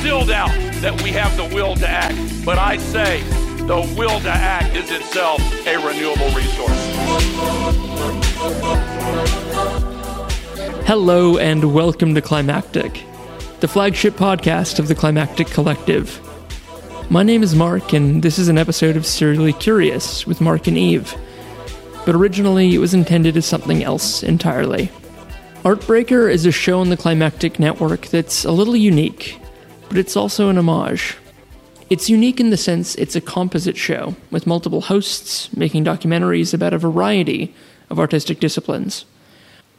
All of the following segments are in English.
still doubt that we have the will to act, but I say the will to act is itself a renewable resource. Hello, and welcome to Climactic, the flagship podcast of the Climactic Collective. My name is Mark, and this is an episode of Serially Curious with Mark and Eav. But originally, it was intended as something else entirely. Artbreaker is a show on the Climactic Network that's a little unique, but it's also an homage. It's unique in the sense it's a composite show, with multiple hosts making documentaries about a variety of artistic disciplines.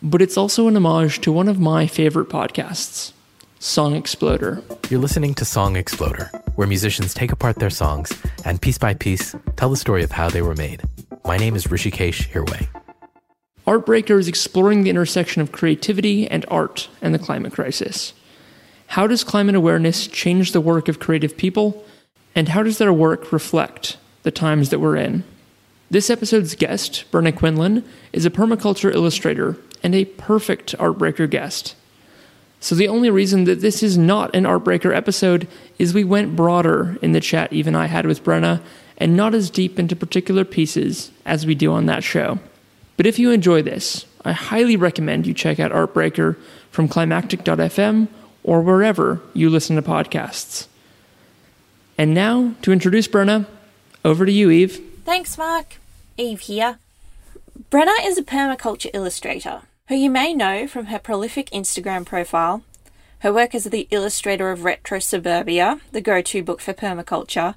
But it's also an homage to one of my favorite podcasts, Song Exploder. You're listening to Song Exploder, where musicians take apart their songs and piece by piece tell the story of how they were made. My name is Hrishikesh Hirway. Artbreaker is exploring the intersection of creativity and art and the climate crisis. How does climate awareness change the work of creative people? And how does their work reflect the times that we're in? This episode's guest, Brenna Quinlan, is a permaculture illustrator and a perfect Artbreaker guest. So the only reason that this is not an Artbreaker episode is we went broader in the chat even I had with Brenna and not as deep into particular pieces as we do on that show. But if you enjoy this, I highly recommend you check out Artbreaker from climactic.fm or wherever you listen to podcasts. And now, to introduce Brenna, over to you, Eav. Thanks, Mark. Eav here. Brenna is a permaculture illustrator who you may know from her prolific Instagram profile, her work as the illustrator of Retrosuburbia, the go to book for permaculture,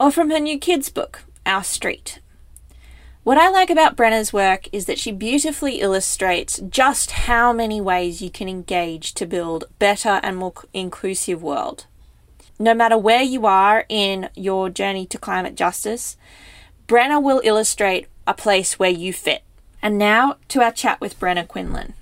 or from her new kids' book, Our Street. What I like about Brenna's work is that she beautifully illustrates just how many ways you can engage to build a better and more inclusive world. No matter where you are in your journey to climate justice, Brenna will illustrate a place where you fit. And now to our chat with Brenna Quinlan.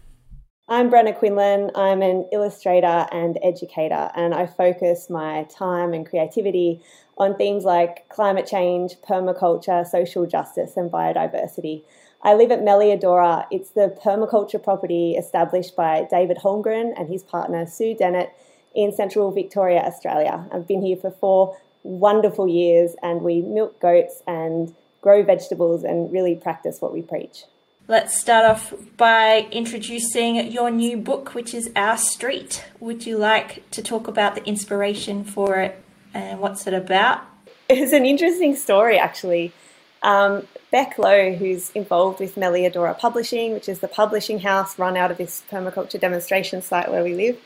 I'm Brenna Quinlan. I'm an illustrator and educator, and I focus my time and creativity on themes like climate change, permaculture, social justice, and biodiversity. I live at Melliodora. It's the permaculture property established by David Holmgren and his partner Sue Dennett in central Victoria, Australia. I've been here for four wonderful years, and we milk goats and grow vegetables and really practice what we preach. Let's start off by introducing your new book, which is Our Street. Would you like to talk about the inspiration for it and what's it about? It's an interesting story, actually. Um, Beck Lowe, who's involved with Melliodora Publishing, which is the publishing house run out of this permaculture demonstration site where we live,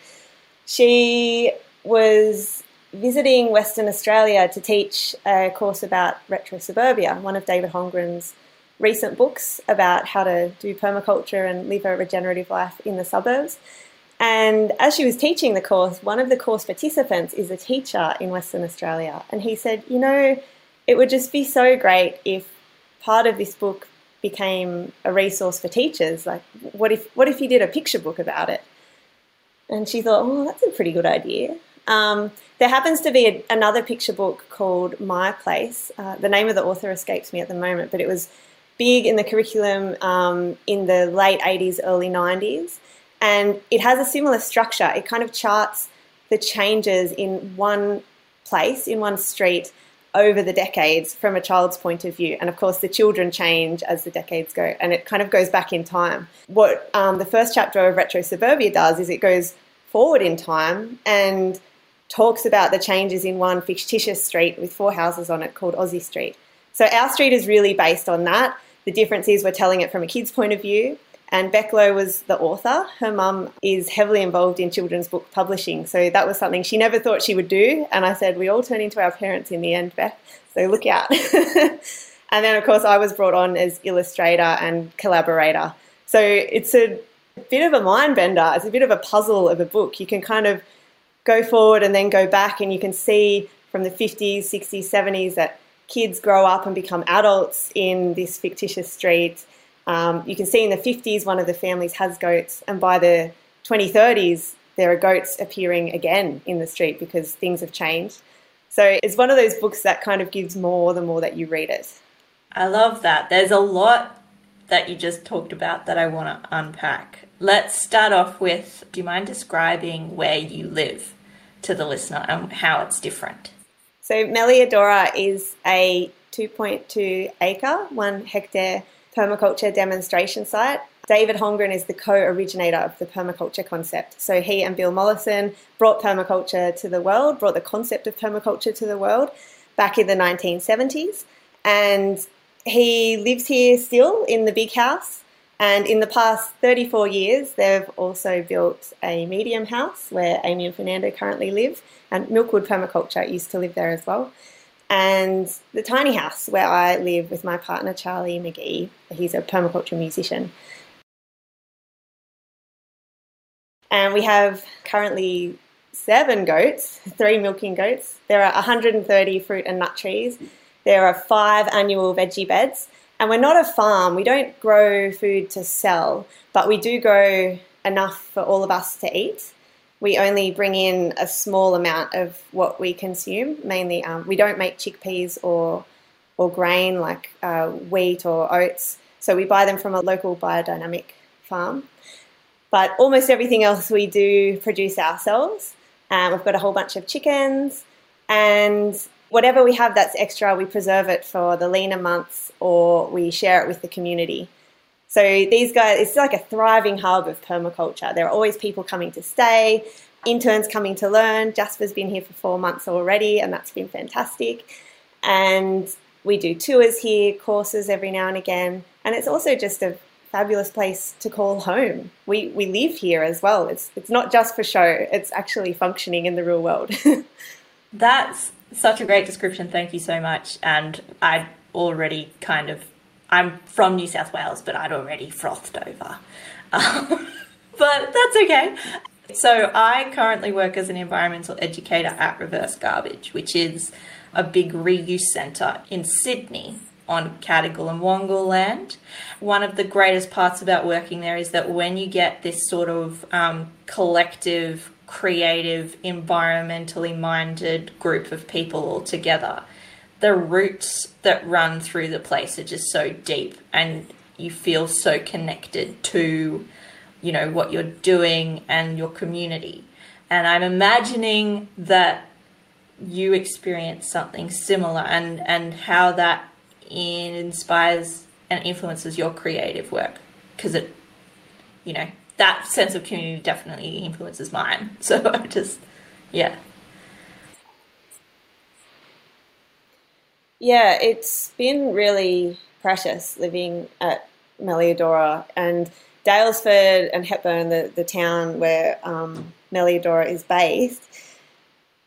she was visiting Western Australia to teach a course about Retrosuburbia, one of David Holmgren's recent books about how to do permaculture and live a regenerative life in the suburbs. And as she was teaching the course, one of the course participants is a teacher in Western Australia. And he said, You know, it would just be so great if part of this book became a resource for teachers. Like, what if, what if you did a picture book about it? And she thought, Oh, that's a pretty good idea. Um, there happens to be a, another picture book called My Place. Uh, the name of the author escapes me at the moment, but it was big in the curriculum um, in the late 80s, early 90s. And it has a similar structure. It kind of charts the changes in one place, in one street, over the decades from a child's point of view. And of course, the children change as the decades go, and it kind of goes back in time. What um, the first chapter of Retrosuburbia does is it goes forward in time and talks about the changes in one fictitious street with four houses on it called Aussie Street. So our street is really based on that. The difference is we're telling it from a kid's point of view. And Beck Lowe was the author. Her mum is heavily involved in children's book publishing. So that was something she never thought she would do. And I said, we all turn into our parents in the end, Beck. So look out. and then, of course, I was brought on as illustrator and collaborator. So it's a bit of a mind bender. It's a bit of a puzzle of a book. You can kind of go forward and then go back, and you can see from the 50s, 60s, 70s that kids grow up and become adults in this fictitious street. Um, you can see in the 50s, one of the families has goats, and by the 2030s, there are goats appearing again in the street because things have changed. So it's one of those books that kind of gives more the more that you read it. I love that. There's a lot that you just talked about that I want to unpack. Let's start off with do you mind describing where you live to the listener and how it's different? So, Melliodora is a 2.2 acre, one hectare permaculture demonstration site. David Holmgren is the co originator of the permaculture concept. So, he and Bill Mollison brought permaculture to the world, brought the concept of permaculture to the world back in the 1970s. And he lives here still in the big house. And in the past 34 years, they've also built a medium house where Amy and Fernando currently live. And Milkwood Permaculture used to live there as well. And the tiny house where I live with my partner, Charlie McGee. He's a permaculture musician. And we have currently seven goats, three milking goats. There are 130 fruit and nut trees there are five annual veggie beds. And we're not a farm, we don't grow food to sell, but we do grow enough for all of us to eat. We only bring in a small amount of what we consume. Mainly, um, we don't make chickpeas or or grain like uh, wheat or oats. So we buy them from a local biodynamic farm. But almost everything else we do produce ourselves. Um, we've got a whole bunch of chickens, and whatever we have that's extra, we preserve it for the leaner months or we share it with the community. So these guys, it's like a thriving hub of permaculture. There are always people coming to stay, interns coming to learn. Jasper's been here for four months already, and that's been fantastic. And we do tours here, courses every now and again, and it's also just a fabulous place to call home. We we live here as well. It's it's not just for show. It's actually functioning in the real world. that's such a great description. Thank you so much. And I'd already kind of, I'm from New South Wales, but I'd already frothed over. Um, but that's okay. So I currently work as an environmental educator at Reverse Garbage, which is a big reuse centre in Sydney on Cadigal and Wangal land. One of the greatest parts about working there is that when you get this sort of um, collective creative, environmentally minded group of people all together. The roots that run through the place are just so deep, and you feel so connected to, you know, what you're doing and your community. And I'm imagining that you experience something similar and, and how that inspires and influences your creative work because it, you know, that sense of community definitely influences mine. So I just, yeah. Yeah, it's been really precious living at Melliodora and Daylesford and Hepburn, the, the town where um, Melliodora is based,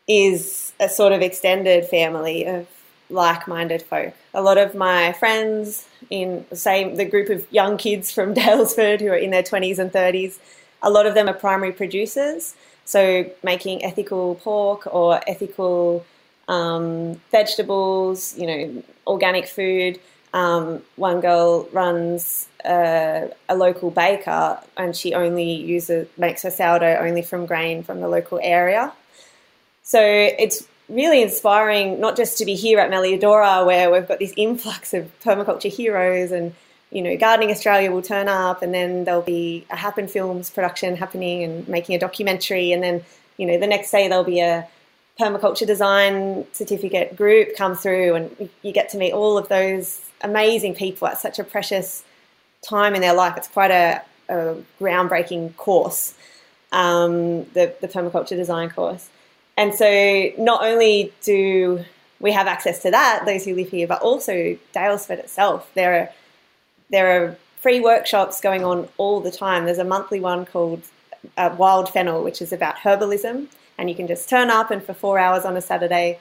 is a sort of extended family of like-minded folk. A lot of my friends in say the group of young kids from Daylesford who are in their 20s and 30s, a lot of them are primary producers, so making ethical pork or ethical um, vegetables, you know, organic food. Um, one girl runs a, a, local baker and she only uses makes her sourdough only from grain from the local area. So it's really inspiring, not just to be here at Melliodora, where we've got this influx of permaculture heroes and you know, Gardening Australia will turn up, and then there'll be a Happen Films production happening and making a documentary, and then you know, the next day there'll be a permaculture design certificate group come through, and you get to meet all of those amazing people at such a precious time in their life. It's quite a, a groundbreaking course, um, the the permaculture design course. And so not only do we have access to that, those who live here, but also Daylesford itself. There are there are free workshops going on all the time. There's a monthly one called uh, Wild Fennel, which is about herbalism, and you can just turn up and for four hours on a Saturday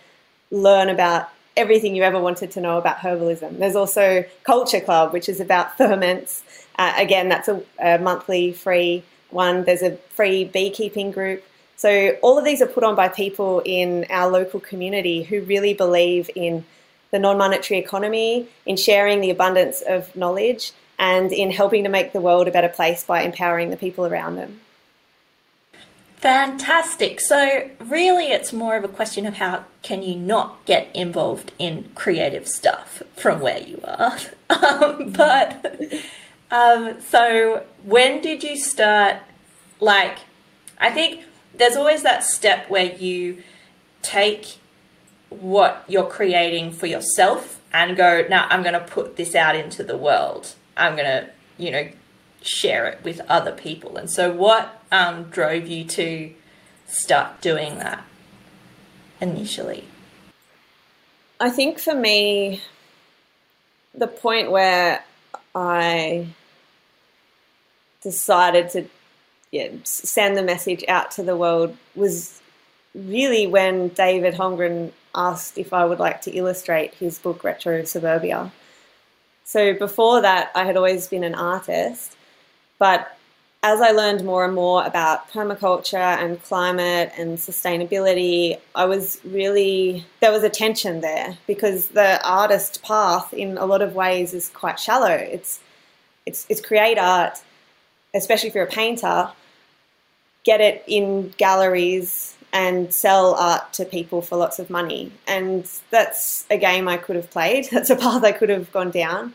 learn about everything you ever wanted to know about herbalism. There's also Culture Club, which is about ferments. Uh, again, that's a, a monthly free one. There's a free beekeeping group. So all of these are put on by people in our local community who really believe in the non monetary economy, in sharing the abundance of knowledge, and in helping to make the world a better place by empowering the people around them. Fantastic. So, really, it's more of a question of how can you not get involved in creative stuff from where you are. Um, but, um, so when did you start? Like, I think there's always that step where you take what you're creating for yourself and go, now I'm going to put this out into the world. I'm going to, you know, share it with other people. And so, what um, drove you to start doing that initially? I think for me, the point where I decided to yeah, send the message out to the world was really when David Holmgren asked if I would like to illustrate his book Retrosuburbia. So before that, I had always been an artist, but as I learned more and more about permaculture and climate and sustainability, I was really, there was a tension there because the artist path in a lot of ways is quite shallow. It's, it's, it's create art, especially if you're a painter, get it in galleries and sell art to people for lots of money. And that's a game I could have played. That's a path I could have gone down.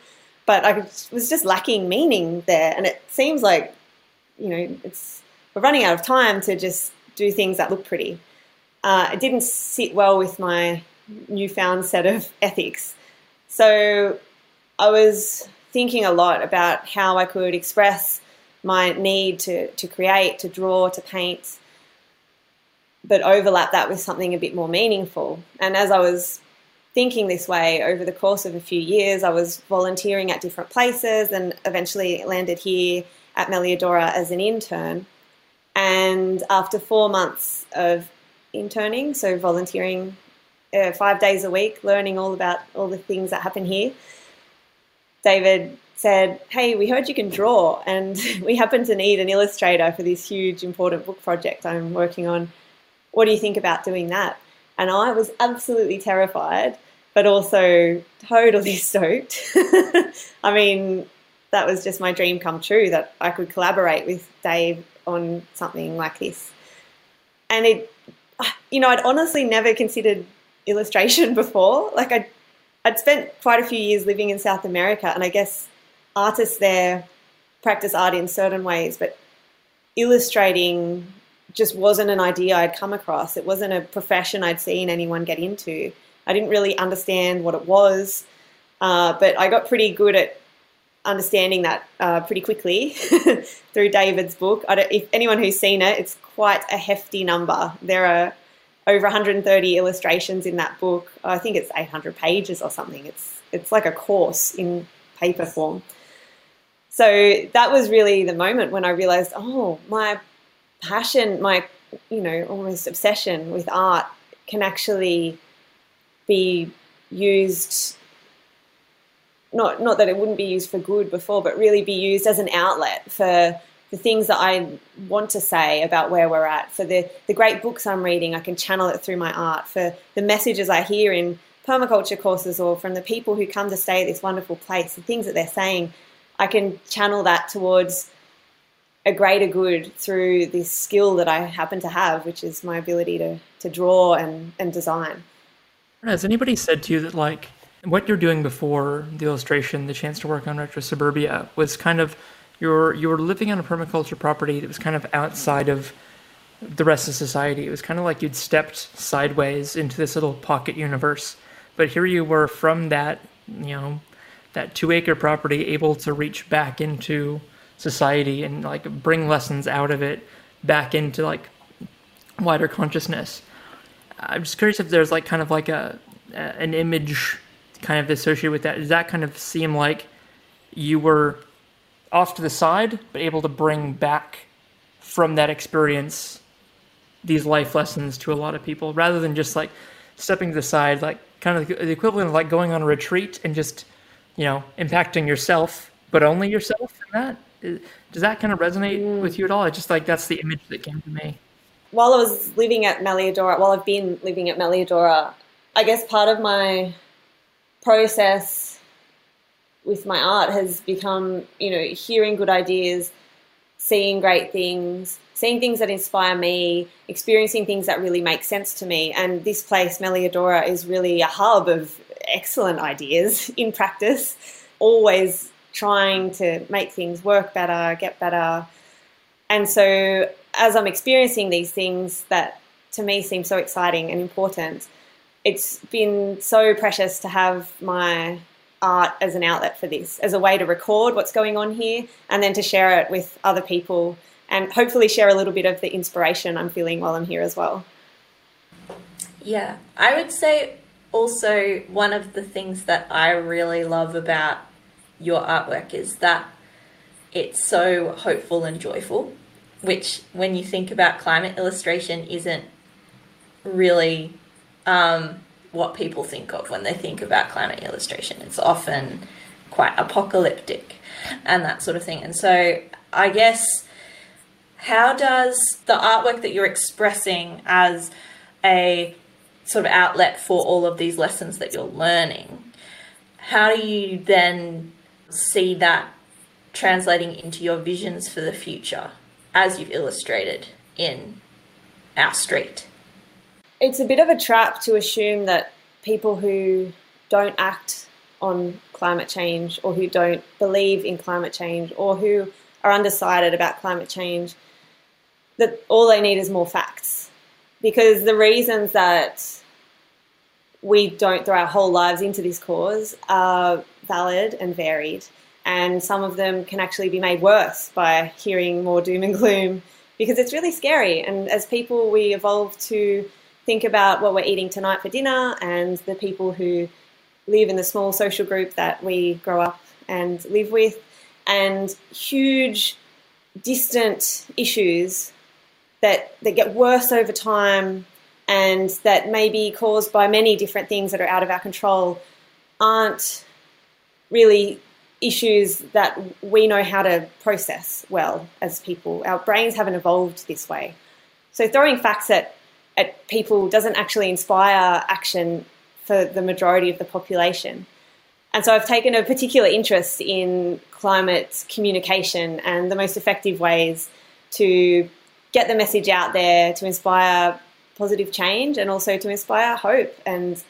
But I was just lacking meaning there. And it seems like you know, it's we're running out of time to just do things that look pretty. Uh, it didn't sit well with my newfound set of ethics. So I was thinking a lot about how I could express my need to, to create, to draw, to paint, but overlap that with something a bit more meaningful. And as I was thinking this way over the course of a few years, I was volunteering at different places and eventually landed here at Melliodora as an intern. And after four months of interning, so volunteering uh, five days a week, learning all about all the things that happen here, David said, Hey, we heard you can draw, and we happen to need an illustrator for this huge, important book project I'm working on. What do you think about doing that? And I was absolutely terrified, but also totally stoked. I mean, that was just my dream come true that I could collaborate with Dave on something like this. And it, you know, I'd honestly never considered illustration before. Like I'd, I'd spent quite a few years living in South America, and I guess artists there practice art in certain ways, but illustrating just wasn't an idea I'd come across. It wasn't a profession I'd seen anyone get into. I didn't really understand what it was, uh, but I got pretty good at understanding that uh, pretty quickly through David's book. if anyone who's seen it, it's quite a hefty number. There are over 130 illustrations in that book. I think it's 800 pages or something. It's it's like a course in paper form. So that was really the moment when I realized, oh, my passion, my you know almost obsession with art can actually be used not not that it wouldn't be used for good before, but really be used as an outlet for the things that I want to say about where we're at. For the the great books I'm reading, I can channel it through my art. For the messages I hear in permaculture courses or from the people who come to stay at this wonderful place, the things that they're saying, I can channel that towards a greater good through this skill that I happen to have, which is my ability to to draw and, and design. Has anybody said to you that like what you're doing before the illustration, the chance to work on Retrosuburbia, was kind of you're you were living on a permaculture property that was kind of outside of the rest of society. It was kind of like you'd stepped sideways into this little pocket universe. But here you were from that, you know, that two acre property able to reach back into society and like bring lessons out of it back into like wider consciousness. I'm just curious if there's like kind of like a an image kind of associated with that? Does that kind of seem like you were off to the side, but able to bring back from that experience these life lessons to a lot of people rather than just like stepping to the side, like kind of the equivalent of like going on a retreat and just, you know, impacting yourself, but only yourself in that? Does that kind of resonate mm. with you at all? It's just like that's the image that came to me. While I was living at Melliodora, while I've been living at Melliodora, I guess part of my process with my art has become, you know, hearing good ideas, seeing great things, seeing things that inspire me, experiencing things that really make sense to me. And this place, Melliodora, is really a hub of excellent ideas in practice, always trying to make things work better, get better. And so as I'm experiencing these things that to me seem so exciting and important, it's been so precious to have my art as an outlet for this, as a way to record what's going on here and then to share it with other people and hopefully share a little bit of the inspiration I'm feeling while I'm here as well. Yeah, I would say also one of the things that I really love about your artwork is that it's so hopeful and joyful, which when you think about climate illustration isn't really um, what people think of when they think about climate illustration. It's often quite apocalyptic and that sort of thing. And so I guess how does the artwork that you're expressing as a sort of outlet for all of these lessons that you're learning, how do you then see that translating into your visions for the future as you've illustrated in our street? It's a bit of a trap to assume that people who don't act on climate change or who don't believe in climate change or who are undecided about climate change that all they need is more facts because the reasons that we don't throw our whole lives into this cause are valid and varied and some of them can actually be made worse by hearing more doom and gloom because it's really scary. And as people we evolve to think about what we're eating tonight for dinner and the people who live in the small social group that we grow up and live with and huge distant issues that, that get worse over time and that may be caused by many different things that are out of our control aren't really issues that we know how to process well as people. Our brains haven't evolved this way. So throwing facts at, at people doesn't actually inspire action for the majority of the population. And so I've taken a particular interest in climate communication and the most effective ways to get the message out there to inspire positive change and also to inspire hope and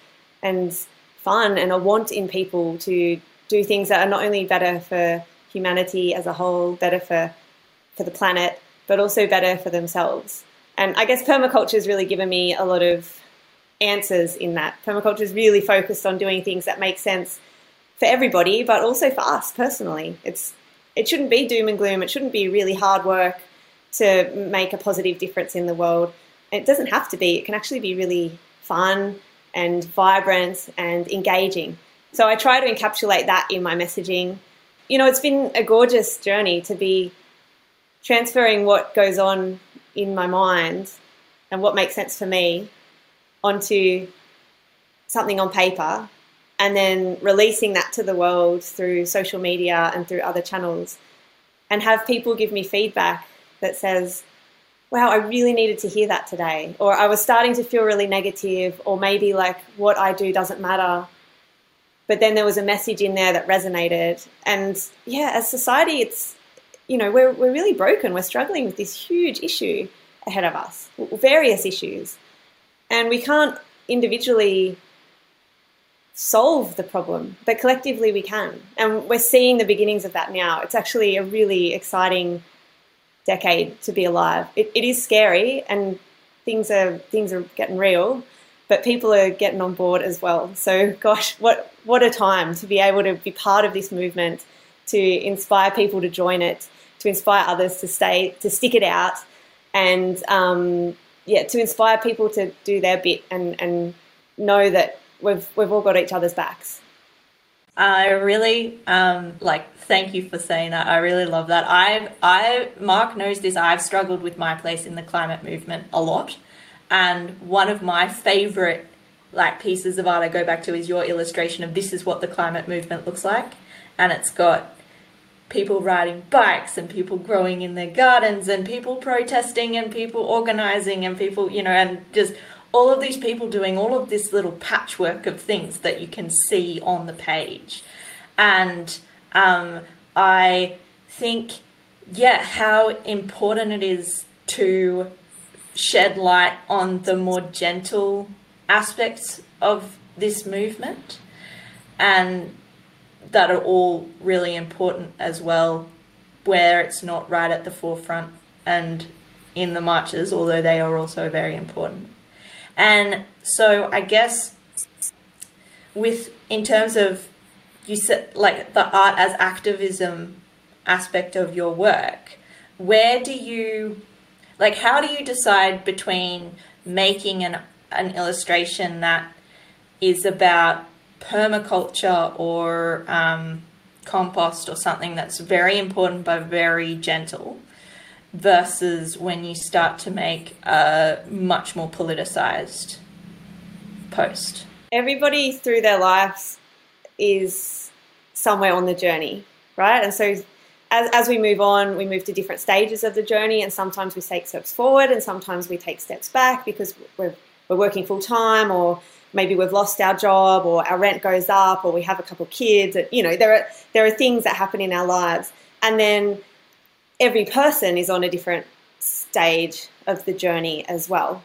and fun and a want in people to do things that are not only better for humanity as a whole, better for for the planet, but also better for themselves. And I guess permaculture has really given me a lot of answers in that. Permaculture is really focused on doing things that make sense for everybody, but also for us personally. It's it shouldn't be doom and gloom. It shouldn't be really hard work to make a positive difference in the world. it doesn't have to be, it can actually be really fun and vibrant and engaging. So I try to encapsulate that in my messaging. You know, it's been a gorgeous journey to be transferring what goes on in my mind and what makes sense for me onto something on paper and then releasing that to the world through social media and through other channels and have people give me feedback that says, wow, I really needed to hear that today. Or I was starting to feel really negative, or maybe like what I do doesn't matter. But then there was a message in there that resonated. And yeah, as society, it's, you know, we're, we're really broken. We're struggling with this huge issue ahead of us, various issues. And we can't individually solve the problem, but collectively we can. And we're seeing the beginnings of that now. It's actually a really exciting decade to be alive. It, it is scary, and things are things are getting real, but people are getting on board as well. So, gosh, what what a time to be able to be part of this movement, to inspire people to join it, to inspire others to stay, to stick it out, and um, yeah, to inspire people to do their bit and and know that we've we've all got each other's backs. I really um, like. Thank you for saying that. I really love that. I've I Mark knows this. I've struggled with my place in the climate movement a lot, and one of my favorite like pieces of art I go back to is your illustration of this is what the climate movement looks like, and it's got people riding bikes and people growing in their gardens and people protesting and people organizing and people you know and just all of these people doing all of this little patchwork of things that you can see on the page. And um, I think, yeah, how important it is to shed light on the more gentle aspects of this movement and that are all really important as well where it's not right at the forefront and in the marches although they are also very important. And so i guess with in terms of you said like the art as activism aspect of your work where do you like how do you decide between making an an illustration that is about permaculture or um, compost or something that's very important but very gentle versus when you start to make a much more politicized post? Everybody through their lives is somewhere on the journey right? And so as, as we move on, we move to different stages of the journey, and sometimes we take steps forward, and sometimes we take steps back because we're, we're working full time, or maybe we've lost our job, or our rent goes up, or we have a couple kids. And, you know, there are there are things that happen in our lives, and then every person is on a different stage of the journey as well.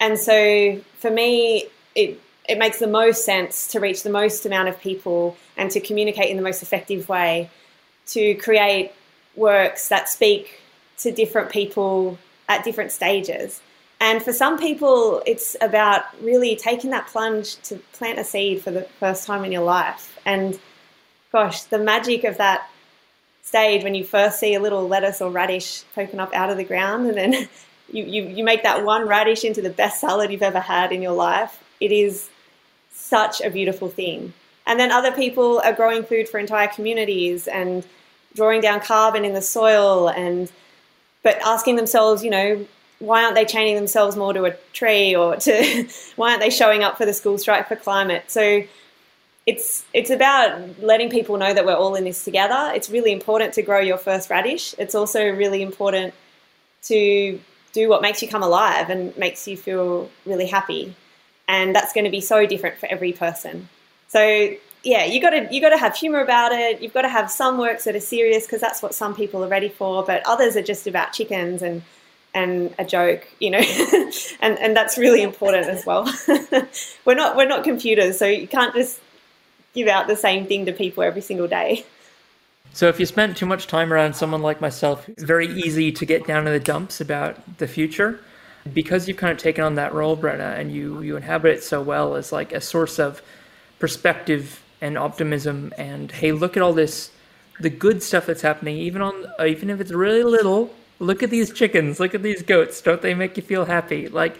And so, for me, it it makes the most sense to reach the most amount of people and to communicate in the most effective way to create works that speak to different people at different stages. And for some people, it's about really taking that plunge to plant a seed for the first time in your life. And gosh, the magic of that stage when you first see a little lettuce or radish poking up out of the ground, and then you, you, you make that one radish into the best salad you've ever had in your life, it is such a beautiful thing. And then other people are growing food for entire communities and drawing down carbon in the soil and but asking themselves, you know, why aren't they chaining themselves more to a tree or to why aren't they showing up for the school strike for climate? So it's it's about letting people know that we're all in this together. It's really important to grow your first radish. It's also really important to do what makes you come alive and makes you feel really happy. And that's going to be so different for every person. So yeah, you got to you got to have humor about it. You've got to have some works that are serious because that's what some people are ready for, but others are just about chickens and and a joke, you know, and and that's really important as well. we're not we're not computers, so you can't just give out the same thing to people every single day. So if you spent too much time around someone like myself, it's very easy to get down in the dumps about the future. Because you've kind of taken on that role, Brenna, and you you inhabit it so well as like a source of perspective and optimism and hey look at all this the good stuff that's happening even on uh, even if it's really little look at these chickens look at these goats don't they make you feel happy? Like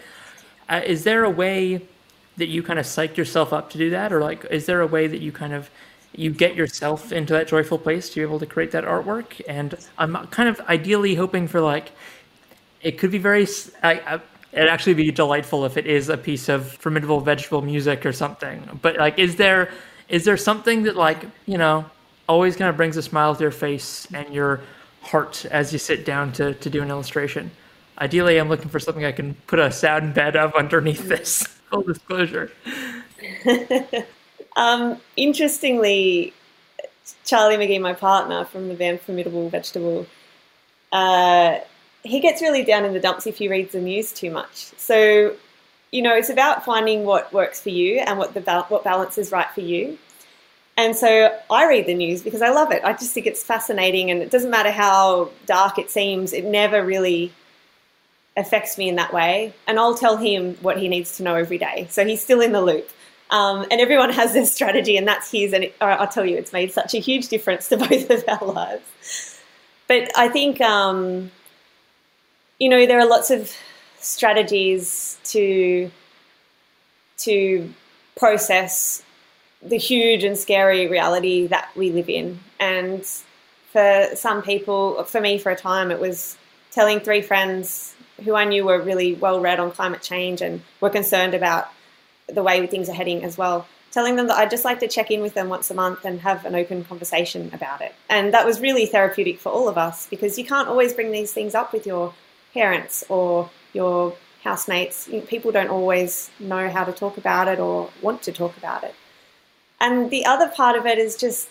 uh, is there a way that you kind of psych yourself up to do that? Or like is there a way that you kind of you get yourself into that joyful place to be able to create that artwork? And i'm kind of ideally hoping for like it could be very I, I, it'd actually be delightful if it is a piece of formidable vegetable music or something. But like is there is there something that like you know always kind of brings a smile to your face and your heart as you sit down to, to do an illustration? Ideally i'm looking for something i can put a sound bed of underneath this. Full disclosure. Um, interestingly charlie mcgee my partner from the band formidable vegetable uh, he gets really down in the dumps if he reads the news too much so you know, it's about finding what works for you and what the what balance is right for you. And so I read the news because I love it. I just think it's fascinating, and it doesn't matter how dark it seems; it never really affects me in that way. And I'll tell him what he needs to know every day, so he's still in the loop. Um, and everyone has their strategy, and that's his. And it, I'll tell you, it's made such a huge difference to both of our lives. But I think, um, you know, there are lots of strategies to to process the huge and scary reality that we live in. And for some people, for me, for a time, it was telling three friends who I knew were really well read on climate change and were concerned about the way things are heading as well. Telling them that I'd just like to check in with them once a month and have an open conversation about it. And that was really therapeutic for all of us because you can't always bring these things up with your parents or your housemates, people don't always know how to talk about it or want to talk about it. And the other part of it is just,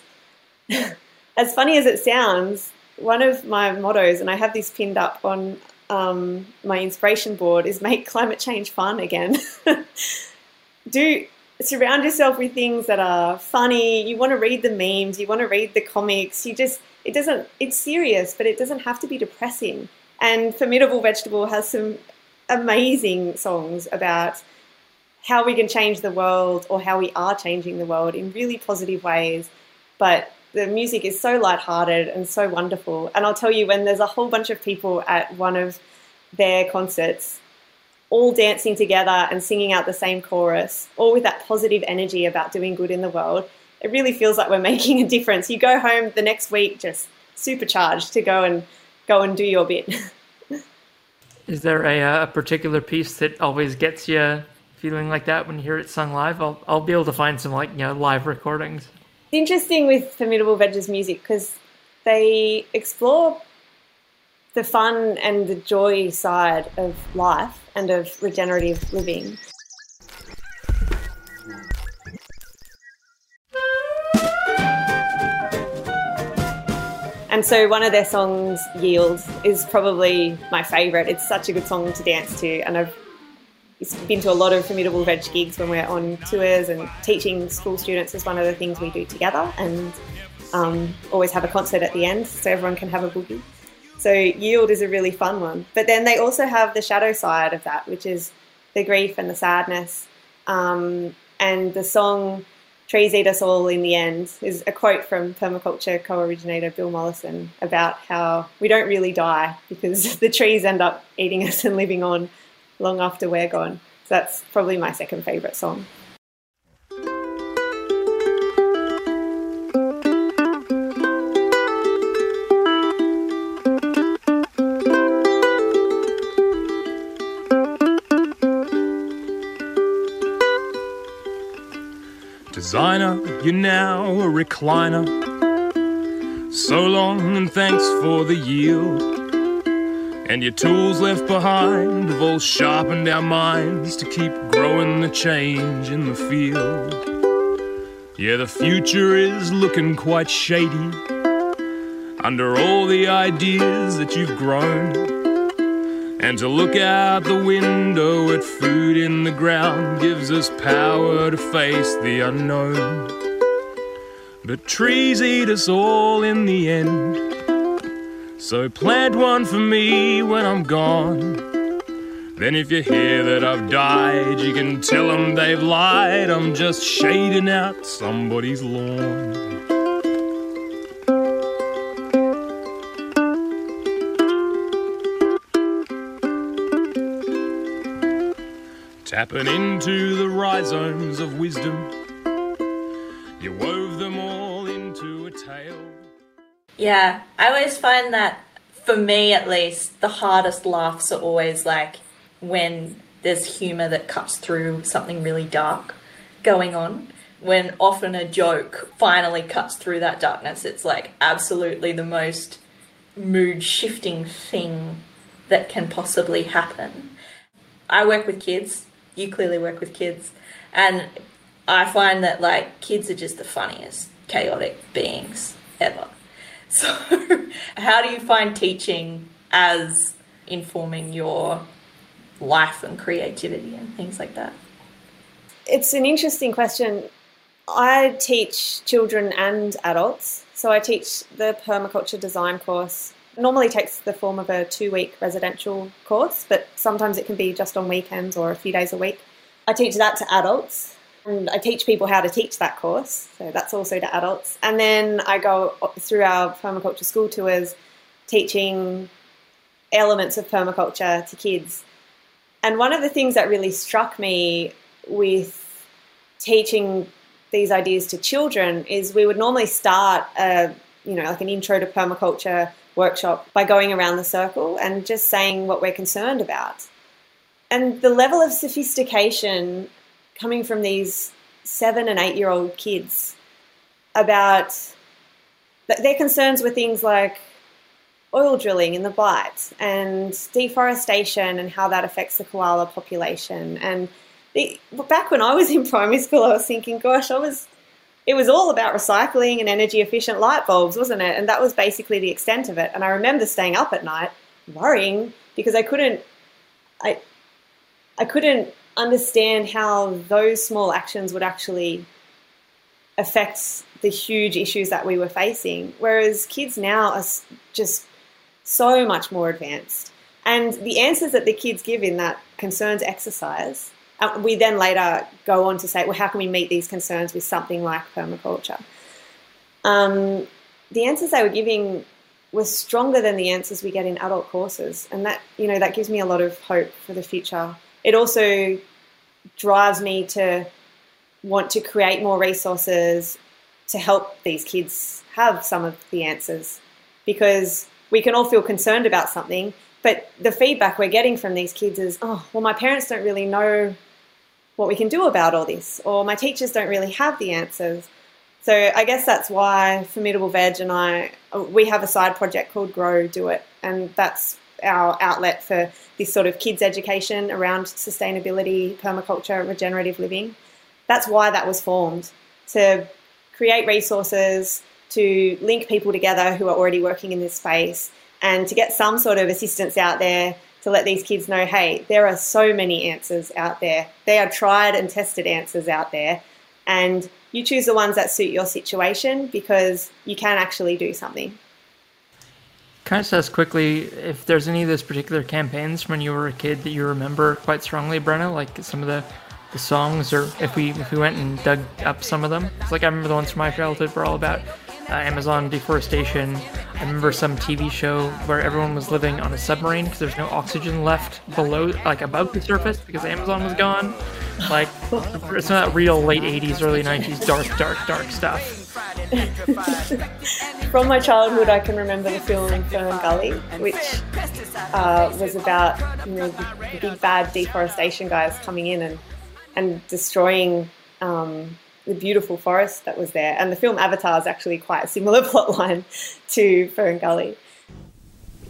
as funny as it sounds, one of my mottos, and I have this pinned up on um, my inspiration board, is make climate change fun again. Do surround yourself with things that are funny. You want to read the memes, you want to read the comics. You just, it doesn't, it's serious, but it doesn't have to be depressing. And Formidable Vegetable has some amazing songs about how we can change the world or how we are changing the world in really positive ways. But the music is so light-hearted and so wonderful. And I'll tell you, when there's a whole bunch of people at one of their concerts, all dancing together and singing out the same chorus, all with that positive energy about doing good in the world, it really feels like we're making a difference. You go home the next week just supercharged to go and go and do your bit. Is there a, uh, a particular piece that always gets you feeling like that when you hear it sung live? I'll, I'll be able to find some like you know live recordings. It's interesting with Formidable Veggies music because they explore the fun and the joy side of life and of regenerative living. And so one of their songs, Yield, is probably my favourite. It's such a good song to dance to, and I've been to a lot of Formidable Veg gigs when we're on tours and teaching school students is one of the things we do together, and um, always have a concert at the end so everyone can have a boogie. So Yield is a really fun one. But then they also have the shadow side of that, which is the grief and the sadness. Um, and the song trees eat us all in the end is a quote from permaculture co-originator Bill Mollison about how we don't really die because the trees end up eating us and living on long after we're gone. So that's probably my second favourite song. Designer, you're now a recliner. So long and thanks for the yield. And your tools left behind have all sharpened our minds to keep growing the change in the field. Yeah, the future is looking quite shady under all the ideas that you've grown. And to look out the window at food in the ground gives us power to face the unknown. But trees eat us all in the end. So plant one for me when I'm gone. Then if you hear that I've died, you can tell them they've lied. I'm just shading out somebody's lawn. Tapping into the rhizomes of wisdom. You wove them all into a tale. Yeah, I always find that, for me at least, the hardest laughs are always like when there's humour that cuts through something really dark going on. When often a joke finally cuts through that darkness, it's like absolutely the most mood shifting thing that can possibly happen. I work with kids you clearly work with kids, and I find that like kids are just the funniest chaotic beings ever. So, how do you find teaching as informing your life and creativity and things like that? It's an interesting question. I teach children and adults. So I teach the permaculture design course. Normally takes the form of a two week residential course, but sometimes it can be just on weekends or a few days a week. I teach that to adults and I teach people how to teach that course. So that's also to adults. And then I go through our permaculture school tours teaching elements of permaculture to kids. And one of the things that really struck me with teaching these ideas to children is we would normally start a, you know, like an intro to permaculture workshop by going around the circle and just saying what we're concerned about. And the level of sophistication coming from these seven and eight year old kids about their concerns were things like oil drilling in the Bight and deforestation and how that affects the koala population. And the, back when I was in primary school, I was thinking, gosh, I was. It was all about recycling and energy efficient light bulbs, wasn't it? And that was basically the extent of it. And I remember staying up at night worrying because I couldn't, I, I couldn't understand how those small actions would actually affect the huge issues that we were facing. Whereas kids now are just so much more advanced. And the answers that the kids give in that concerns exercise, uh, we then later go on to say, well, how can we meet these concerns with something like permaculture? Um, the answers they were giving were stronger than the answers we get in adult courses, and that you know that gives me a lot of hope for the future. It also drives me to want to create more resources to help these kids have some of the answers because we can all feel concerned about something, but the feedback we're getting from these kids is, oh, well, my parents don't really know what we can do about all this, or my teachers don't really have the answers. So I guess that's why Formidable Veg and I, we have a side project called Grow Do It, and that's our outlet for this sort of kids education around sustainability, permaculture, regenerative living. That's why that was formed to create resources, to link people together who are already working in this space, and to get some sort of assistance out there to let these kids know hey, there are so many answers out there. They are tried and tested answers out there. And you choose the ones that suit your situation because you can actually do something. Can I just ask quickly if there's any of those particular campaigns from when you were a kid that you remember quite strongly, Brenna? Like some of the, the songs, or if we if we went and dug up some of them? It's like I remember the ones from my childhood were all about uh, Amazon deforestation. I remember some TV show where everyone was living on a submarine because there's no oxygen left below, like above the surface, because Amazon was gone. Like it's not real late '80s, early '90s dark, dark, dark stuff. From my childhood, I can remember the film FernGully, which uh, was about you know the, big bad deforestation guys coming in and and destroying um, the beautiful forest that was there. And the film Avatar is actually quite a similar plotline to FernGully.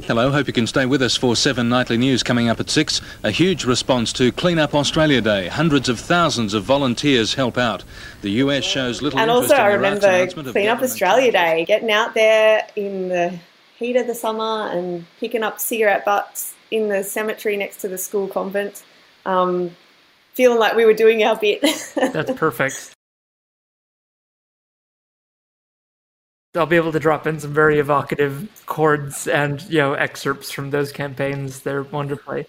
Hello, hope you can stay with us for 7 Nightly News coming up at 6. A huge response to Clean Up Australia Day. Hundreds of thousands of volunteers help out. The US shows little and interest also, in I remember Clean Up Australia Day, getting out there in the heat of the summer and picking up cigarette butts in the cemetery next to the school convent, um, feeling like we were doing our bit. That's perfect. I'll be able to drop in some very evocative chords and you know excerpts from those campaigns. They're wonderfully.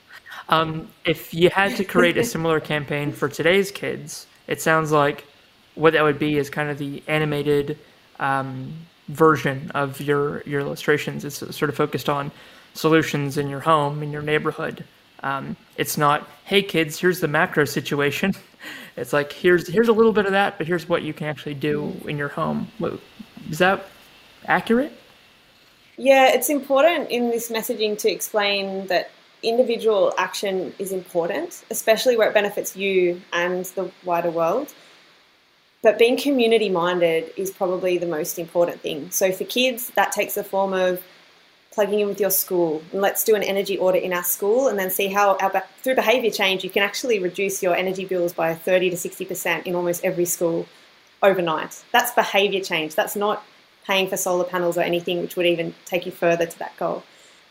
Um, if you had to create a similar campaign for today's kids, it sounds like what that would be is kind of the animated um, version of your your illustrations. It's sort of focused on solutions in your home, in your neighborhood. Um, it's not, hey kids, here's the macro situation. It's like here's here's a little bit of that, but here's what you can actually do in your home. Is that accurate? Yeah, it's important in this messaging to explain that individual action is important, especially where it benefits you and the wider world. But being community minded is probably the most important thing. So for kids, that takes the form of plugging in with your school and let's do an energy audit in our school and then see how our, through behavior change you can actually reduce your energy bills by 30 to 60% in almost every school overnight. That's behavior change. That's not paying for solar panels or anything, which would even take you further to that goal.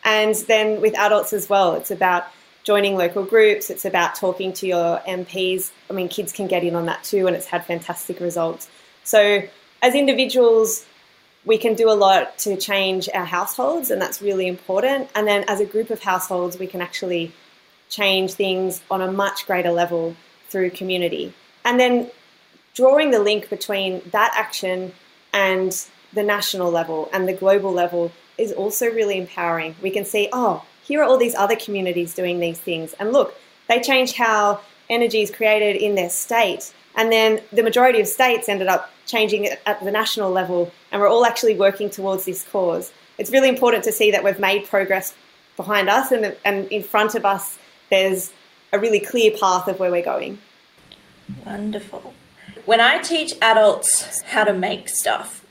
And then with adults as well, it's about joining local groups, it's about talking to your MPs. I mean, kids can get in on that too, and it's had fantastic results. So, as individuals, we can do a lot to change our households, and that's really important. And then, as a group of households, we can actually change things on a much greater level through community. And then, drawing the link between that action and the national level and the global level is also really empowering. We can see, oh, here are all these other communities doing these things. And look, they changed how energy is created in their state. And then the majority of states ended up changing it at the national level, and we're all actually working towards this cause. It's really important to see that we've made progress behind us, and, and in front of us, there's a really clear path of where we're going. Wonderful. When I teach adults how to make stuff,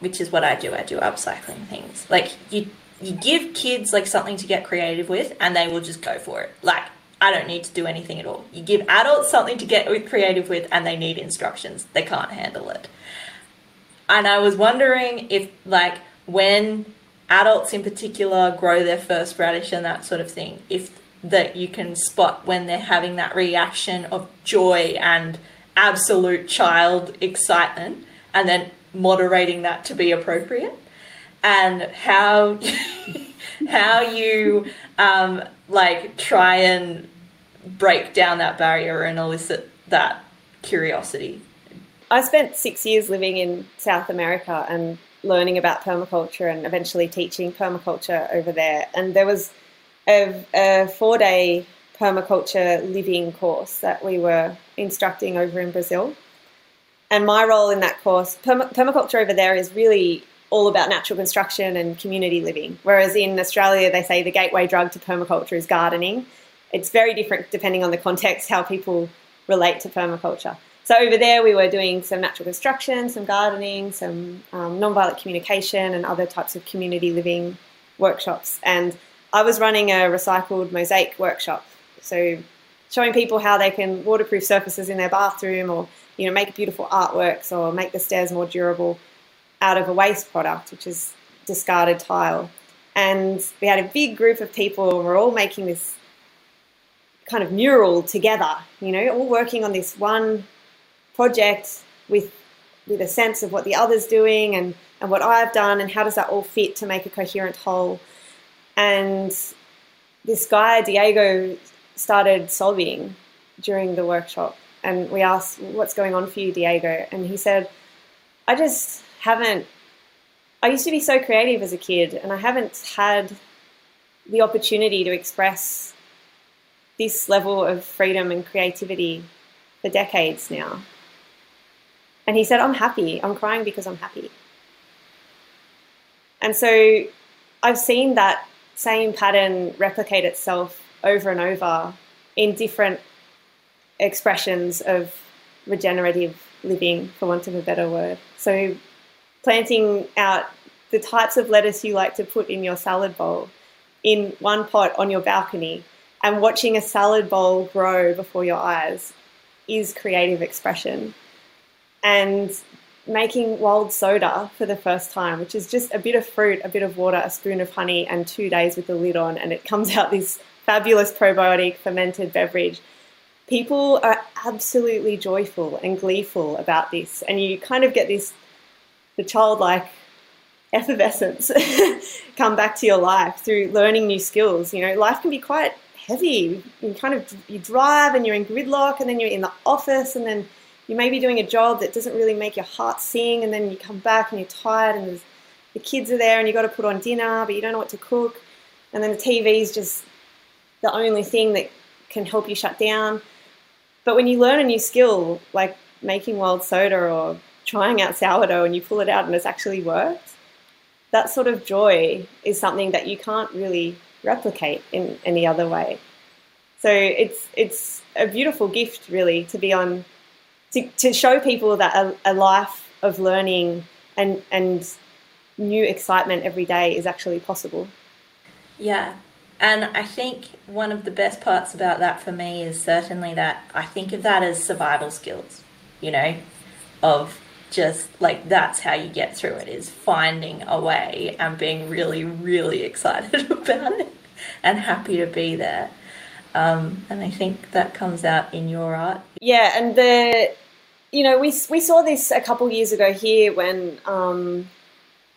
which is what I do. I do upcycling things. Like you you give kids like something to get creative with and they will just go for it. Like I don't need to do anything at all. You give adults something to get creative with and they need instructions. They can't handle it. And I was wondering if like when adults in particular grow their first radish and that sort of thing, if that you can spot when they're having that reaction of joy and absolute child excitement and then moderating that to be appropriate and how how you um, like try and break down that barrier and elicit that curiosity. I spent six years living in South America and learning about permaculture and eventually teaching permaculture over there. And there was a, a four day permaculture living course that we were instructing over in Brazil. And my role in that course, perma- permaculture over there is really all about natural construction and community living. Whereas in Australia, they say the gateway drug to permaculture is gardening. It's very different depending on the context, how people relate to permaculture. So over there, we were doing some natural construction, some gardening, some um, nonviolent communication, and other types of community living workshops. And I was running a recycled mosaic workshop, so showing people how they can waterproof surfaces in their bathroom, or you know, make beautiful artworks, or make the stairs more durable out of a waste product, which is discarded tile. And we had a big group of people, and we're all making this kind of mural together, you know, all working on this one project with with a sense of what the other's doing and, and what I've done and how does that all fit to make a coherent whole. And this guy, Diego, started sobbing during the workshop. And we asked, What's going on for you, Diego? And he said, I just haven't. I used to be so creative as a kid, and I haven't had the opportunity to express this level of freedom and creativity for decades now. And he said, I'm happy. I'm crying because I'm happy. And so I've seen that same pattern replicate itself over and over in different expressions of regenerative living, for want of a better word. So planting out the types of lettuce you like to put in your salad bowl in one pot on your balcony and watching a salad bowl grow before your eyes is creative expression and making wild soda for the first time, which is just a bit of fruit, a bit of water, a spoon of honey, and two days with the lid on, and it comes out this fabulous probiotic fermented beverage. People are absolutely joyful and gleeful about this, and you kind of get this the childlike effervescence come back to your life through learning new skills. You know, life can be quite heavy. You kind of you drive and you're in gridlock, and then you're in the office, and then you may be doing a job that doesn't really make your heart sing, and then you come back and you're tired, and the kids are there, and you've got to put on dinner, but you don't know what to cook, and then the TV is just the only thing that can help you shut down. But when you learn a new skill, like making wild soda or trying out sourdough, and you pull it out and it's actually worked, that sort of joy is something that you can't really replicate in any other way. So it's it's a beautiful gift, really, to be on to, to show people that a, a life of learning and and new excitement every day is actually possible. Yeah. And I think one of the best parts about that for me is certainly that I think of that as survival skills, you know, of just like that's how you get through it is finding a way and being really, really excited about it and happy to be there. Um, and I think that comes out in your art. Yeah, and the you know we we saw this a couple years ago here when um,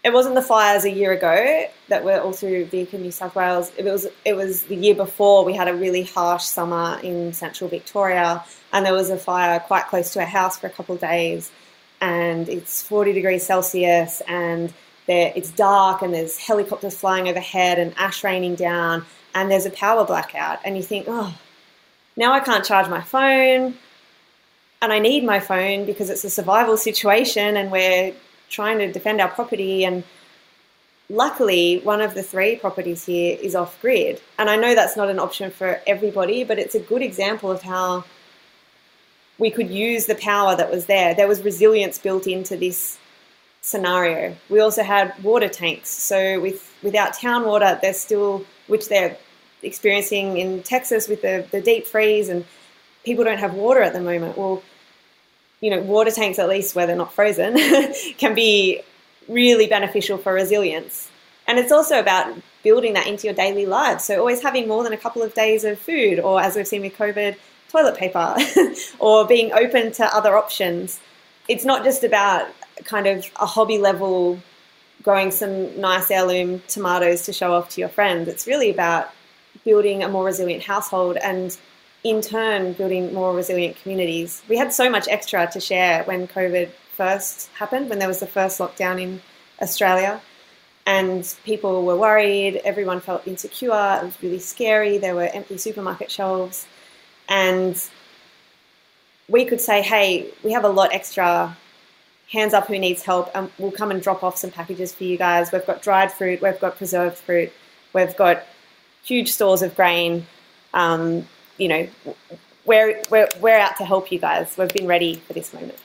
it wasn't the fires a year ago that were all through Vic New South Wales. It was it was the year before we had a really harsh summer in central Victoria, and there was a fire quite close to our house for a couple of days, and it's forty degrees Celsius, and there it's dark, and there's helicopters flying overhead, and ash raining down, and there's a power blackout, and you think, oh, now I can't charge my phone, and I need my phone because it's a survival situation, and we're trying to defend our property and luckily one of the three properties here is off grid and i know that's not an option for everybody but it's a good example of how we could use the power that was there there was resilience built into this scenario. We also had water tanks. So with without town water, there's still which they're experiencing in Texas with the, the deep freeze and people don't have water at the moment. Well, you know, water tanks at least where they're not frozen can be really beneficial for resilience. And it's also about building that into your daily lives. So always having more than a couple of days of food, or as we've seen with COVID, toilet paper, or being open to other options. It's not just about kind of a hobby level growing some nice heirloom tomatoes to show off to your friends. It's really about building a more resilient household and in turn building more resilient communities. We had so much extra to share when COVID first happened, when there was the first lockdown in Australia. And people were worried, everyone felt insecure, it was really scary, there were empty supermarket shelves. And we could say, hey, we have a lot extra hands up who needs help, and we'll come and drop off some packages for you guys. We've got dried fruit, we've got preserved fruit, we've got huge stores of grain. Um, you know, we're, we're, we're out to help you guys. We've been ready for this moment.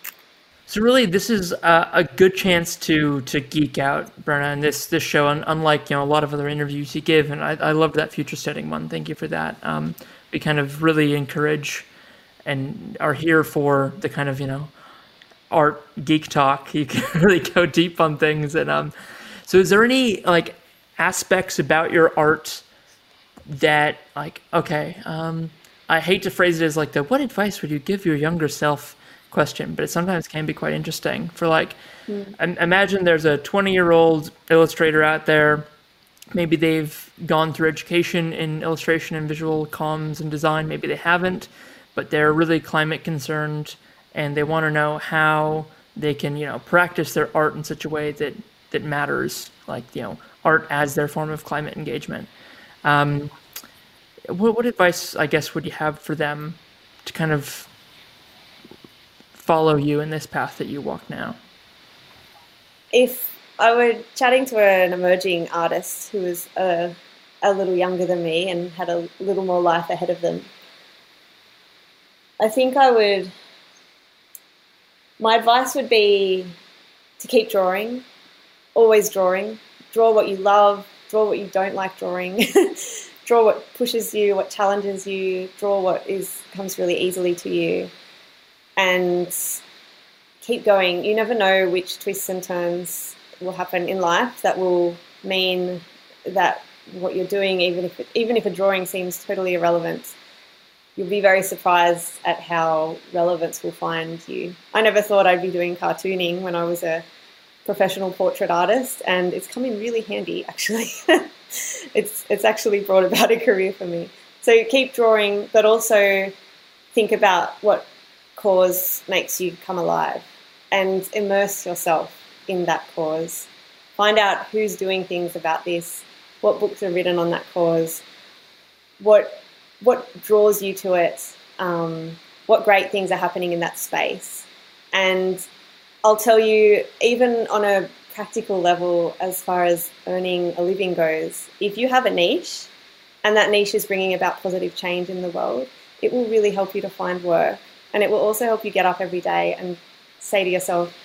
So really, this is a, a good chance to to geek out, Brenna, in this this show. And unlike you know a lot of other interviews you give, and I, I loved that future setting one. Thank you for that. Um, we kind of really encourage and are here for the kind of you know art geek talk. You can really go deep on things. And um, so, is there any like aspects about your art that like okay? Um, I hate to phrase it as like the what advice would you give your younger self question, but it sometimes can be quite interesting. For like, mm. imagine there's a 20 year old illustrator out there. Maybe they've gone through education in illustration and visual comms and design. Maybe they haven't, but they're really climate concerned and they want to know how they can you know practice their art in such a way that that matters like you know art as their form of climate engagement um, what, what advice i guess would you have for them to kind of follow you in this path that you walk now if i were chatting to an emerging artist who was a, a little younger than me and had a little more life ahead of them i think i would my advice would be to keep drawing, always drawing. Draw what you love, draw what you don't like drawing, draw what pushes you, what challenges you, draw what is comes really easily to you. And keep going. You never know which twists and turns will happen in life that will mean that what you're doing, even if it, even if a drawing seems totally irrelevant, you'll be very surprised at how relevance will find you. I never thought I'd be doing cartooning when I was a professional portrait artist, and it's come in really handy actually. it's it's actually brought about a career for me. So keep drawing, but also think about what cause makes you come alive and immerse yourself in that cause. Find out who's doing things about this, what books are written on that cause, what what draws you to it, um, what great things are happening in that space. And I'll tell you, even on a practical level, as far as earning a living goes, if you have a niche and that niche is bringing about positive change in the world, it will really help you to find work. And it will also help you get up every day and say to yourself,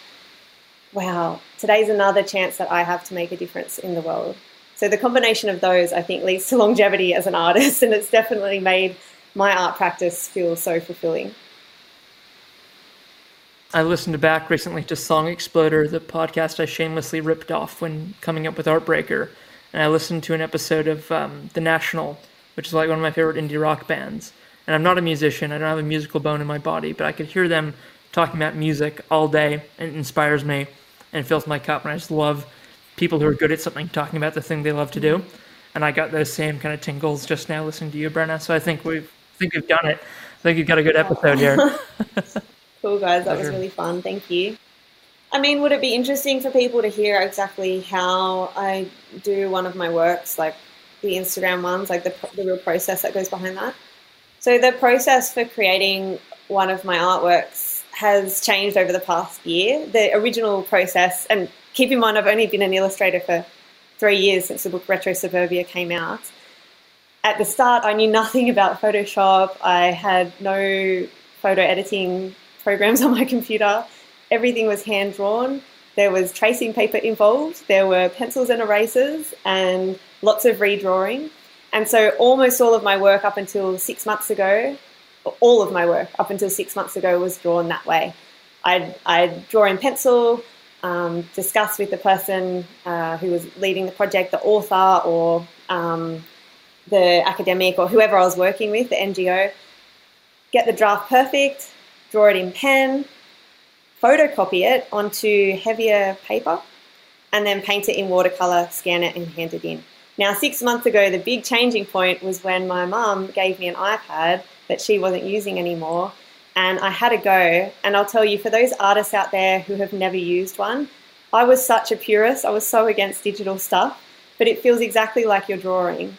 wow, today's another chance that I have to make a difference in the world. So the combination of those, I think, leads to longevity as an artist, and it's definitely made my art practice feel so fulfilling. I listened back recently to Song Exploder, the podcast I shamelessly ripped off when coming up with Artbreaker, and I listened to an episode of um, The National, which is like one of my favorite indie rock bands. And I'm not a musician; I don't have a musical bone in my body, but I could hear them talking about music all day, and it inspires me and fills my cup, and I just love people who are good at something talking about the thing they love to do. And I got those same kind of tingles just now listening to you, Brenna. So I think we've I think we've done it. I think you've got a good episode here. cool guys, that was really fun. Thank you. I mean, would it be interesting for people to hear exactly how I do one of my works, like the Instagram ones, like the, the real process that goes behind that? So, the process for creating one of my artworks has changed over the past year. The original process, and keep in mind, I've only been an illustrator for three years since the book Retrosuburbia came out. At the start, I knew nothing about Photoshop. I had no photo editing programs on my computer. Everything was hand drawn. There was tracing paper involved, there were pencils and erasers, and lots of redrawing. And so almost all of my work up until six months ago, all of my work up until six months ago was drawn that way. I'd, I'd draw in pencil, um, discuss with the person uh, who was leading the project, the author or um, the academic or whoever I was working with, the NGO, get the draft perfect, draw it in pen, photocopy it onto heavier paper, and then paint it in watercolour, scan it, and hand it in. Now, six months ago, the big changing point was when my mum gave me an iPad that she wasn't using anymore, and I had a go. And I'll tell you, for those artists out there who have never used one, I was such a purist. I was so against digital stuff, but it feels exactly like you're drawing.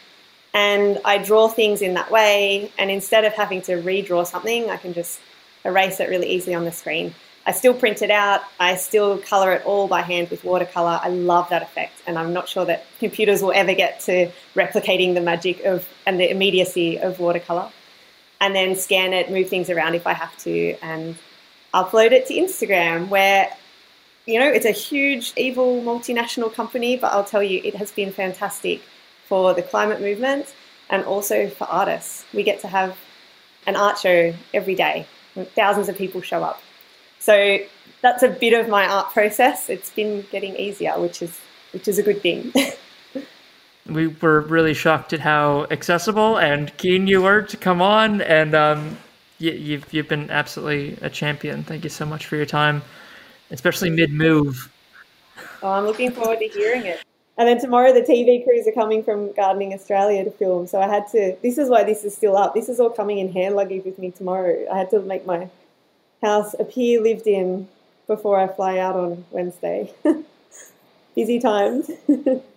And I draw things in that way, and instead of having to redraw something, I can just erase it really easily on the screen. I still print it out. I still color it all by hand with watercolor. I love that effect, and I'm not sure that computers will ever get to replicating the magic of and the immediacy of watercolor. And then scan it, move things around if I have to, and upload it to Instagram, where you know it's a huge, evil multinational company, but I'll tell you, it has been fantastic for the climate movement and also for artists. We get to have an art show every day. Thousands of people show up. So that's a bit of my art process. It's been getting easier, which is which is a good thing. we were really shocked at how accessible and keen you were to come on, and um, you, you've you've been absolutely a champion. Thank you so much for your time, especially mid move. Oh, I'm looking forward to hearing it. And then tomorrow the TV crews are coming from Gardening Australia to film. So I had to. This is why this is still up. This is all coming in hand luggage with me tomorrow. I had to make my house appear lived in before I fly out on Wednesday. Busy times.